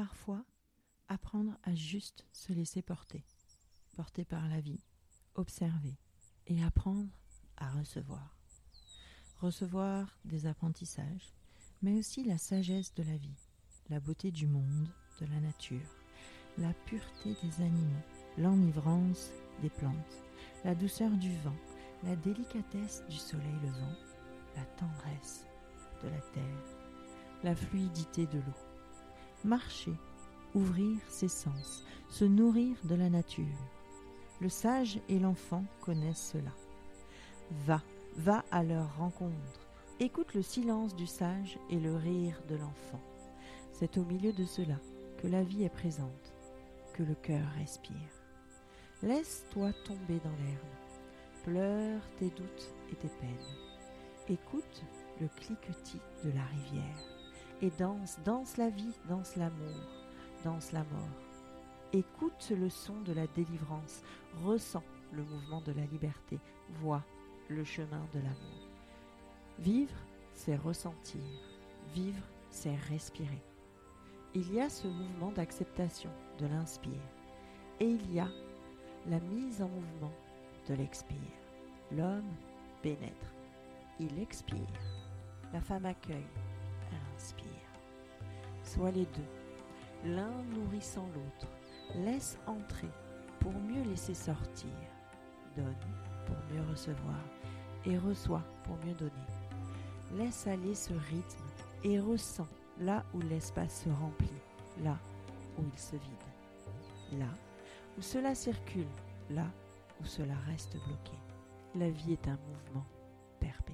parfois apprendre à juste se laisser porter, porter par la vie, observer et apprendre à recevoir. Recevoir des apprentissages, mais aussi la sagesse de la vie, la beauté du monde, de la nature, la pureté des animaux, l'enivrance des plantes, la douceur du vent, la délicatesse du soleil levant, la tendresse de la terre, la fluidité de l'eau. Marcher, ouvrir ses sens, se nourrir de la nature. Le sage et l'enfant connaissent cela. Va, va à leur rencontre, écoute le silence du sage et le rire de l'enfant. C'est au milieu de cela que la vie est présente, que le cœur respire. Laisse-toi tomber dans l'herbe, pleure tes doutes et tes peines. Écoute le cliquetis de la rivière et danse, danse la vie, danse l'amour, danse la mort. Écoute le son de la délivrance, ressens le mouvement de la liberté, vois le chemin de l'amour. Vivre, c'est ressentir. Vivre, c'est respirer. Il y a ce mouvement d'acceptation de l'inspire et il y a la mise en mouvement de l'expire. L'homme pénètre, il expire. La femme accueille. Sois les deux, l'un nourrissant l'autre. Laisse entrer pour mieux laisser sortir. Donne pour mieux recevoir et reçois pour mieux donner. Laisse aller ce rythme et ressens là où l'espace se remplit, là où il se vide, là où cela circule, là où cela reste bloqué. La vie est un mouvement perpétuel.